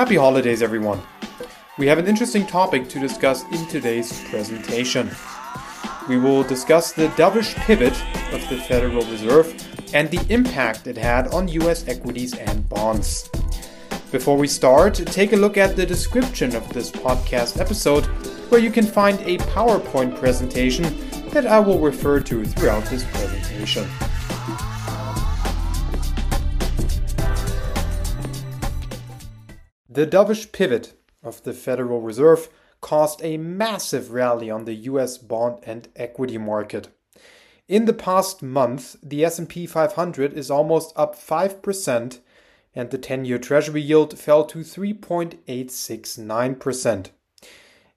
Happy holidays, everyone. We have an interesting topic to discuss in today's presentation. We will discuss the dovish pivot of the Federal Reserve and the impact it had on US equities and bonds. Before we start, take a look at the description of this podcast episode, where you can find a PowerPoint presentation that I will refer to throughout this presentation. The dovish pivot of the Federal Reserve caused a massive rally on the US bond and equity market. In the past month, the S&P 500 is almost up 5% and the 10-year treasury yield fell to 3.869%.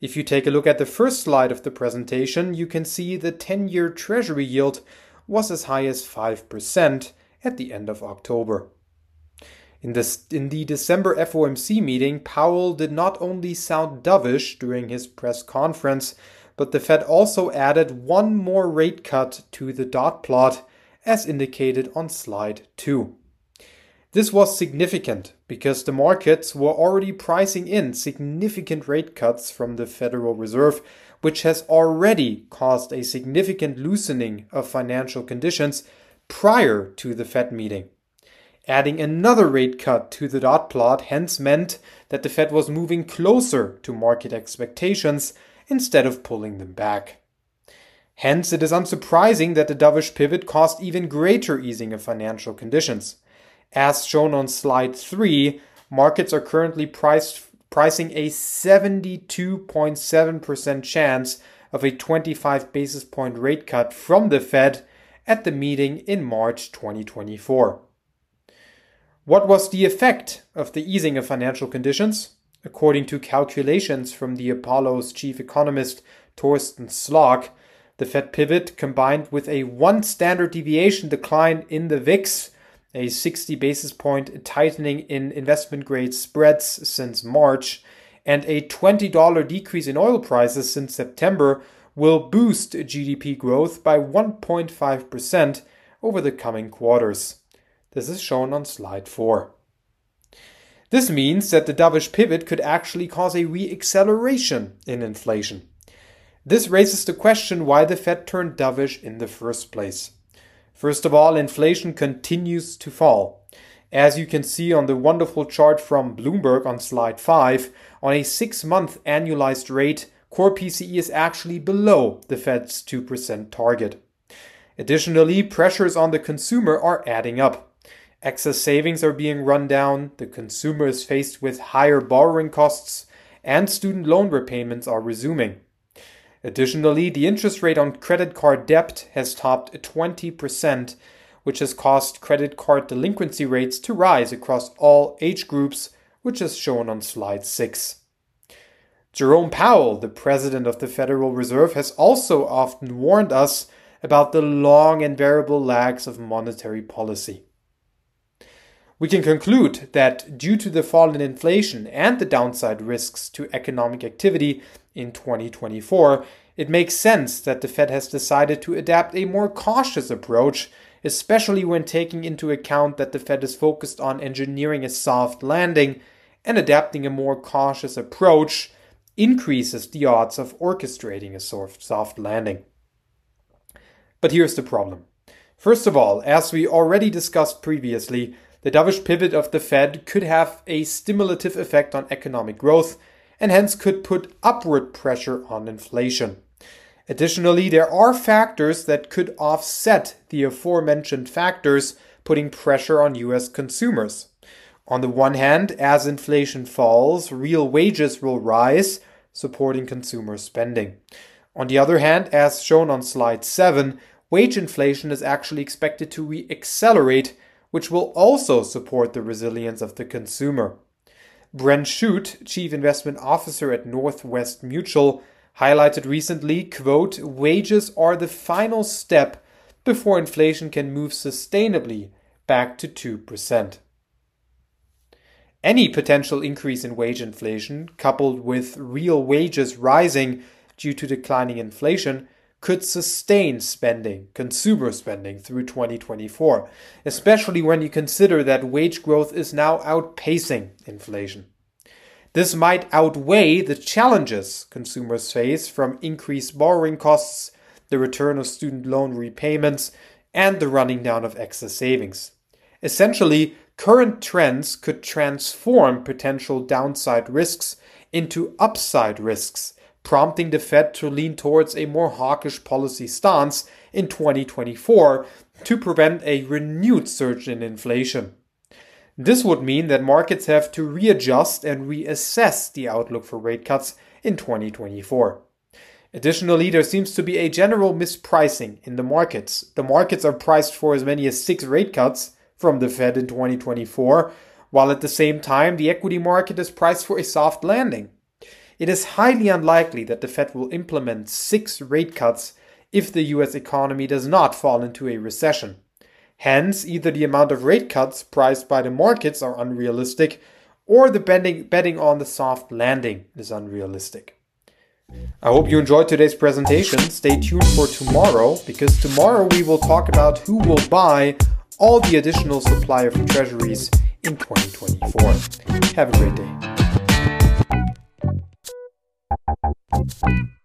If you take a look at the first slide of the presentation, you can see the 10-year treasury yield was as high as 5% at the end of October. In, this, in the December FOMC meeting, Powell did not only sound dovish during his press conference, but the Fed also added one more rate cut to the dot plot, as indicated on slide 2. This was significant because the markets were already pricing in significant rate cuts from the Federal Reserve, which has already caused a significant loosening of financial conditions prior to the Fed meeting. Adding another rate cut to the dot plot hence meant that the Fed was moving closer to market expectations instead of pulling them back. Hence, it is unsurprising that the dovish pivot caused even greater easing of financial conditions. As shown on slide 3, markets are currently priced, pricing a 72.7% chance of a 25 basis point rate cut from the Fed at the meeting in March 2024. What was the effect of the easing of financial conditions? According to calculations from the Apollo's chief economist Torsten Slok, the Fed pivot combined with a one standard deviation decline in the VIX a 60 basis point tightening in investment grade spreads since March, and a $20 decrease in oil prices since September will boost GDP growth by 1.5% over the coming quarters. This is shown on slide 4. This means that the dovish pivot could actually cause a re-acceleration in inflation. This raises the question why the Fed turned dovish in the first place. First of all, inflation continues to fall. As you can see on the wonderful chart from Bloomberg on slide 5, on a six month annualized rate, core PCE is actually below the Fed's 2% target. Additionally, pressures on the consumer are adding up. Excess savings are being run down, the consumer is faced with higher borrowing costs, and student loan repayments are resuming. Additionally, the interest rate on credit card debt has topped 20%, which has caused credit card delinquency rates to rise across all age groups, which is shown on slide 6. Jerome Powell, the president of the Federal Reserve, has also often warned us about the long and variable lags of monetary policy. We can conclude that due to the fall in inflation and the downside risks to economic activity in 2024, it makes sense that the Fed has decided to adapt a more cautious approach, especially when taking into account that the Fed is focused on engineering a soft landing and adapting a more cautious approach increases the odds of orchestrating a soft landing. But here's the problem. First of all, as we already discussed previously, the dovish pivot of the Fed could have a stimulative effect on economic growth and hence could put upward pressure on inflation. Additionally, there are factors that could offset the aforementioned factors, putting pressure on US consumers. On the one hand, as inflation falls, real wages will rise, supporting consumer spending. On the other hand, as shown on slide 7, wage inflation is actually expected to re accelerate, which will also support the resilience of the consumer. Brent Schutte, Chief Investment Officer at Northwest Mutual, highlighted recently, quote, wages are the final step before inflation can move sustainably back to 2%. Any potential increase in wage inflation, coupled with real wages rising due to declining inflation, could sustain spending, consumer spending, through 2024, especially when you consider that wage growth is now outpacing inflation. This might outweigh the challenges consumers face from increased borrowing costs, the return of student loan repayments, and the running down of excess savings. Essentially, current trends could transform potential downside risks into upside risks, prompting the Fed to lean towards a more hawkish policy stance in 2024 to prevent a renewed surge in inflation. This would mean that markets have to readjust and reassess the outlook for rate cuts in 2024. Additionally, there seems to be a general mispricing in the markets. The markets are priced for as many as six rate cuts from the Fed in 2024, while at the same time the equity market is priced for a soft landing. It is highly unlikely that the Fed will implement six rate cuts if the US economy does not fall into a recession. Hence, either the amount of rate cuts priced by the markets are unrealistic, or the betting, betting on the soft landing is unrealistic. I hope you enjoyed today's presentation. Stay tuned for tomorrow because tomorrow we will talk about who will buy all the additional supply of treasuries in 2024. Have a great day. you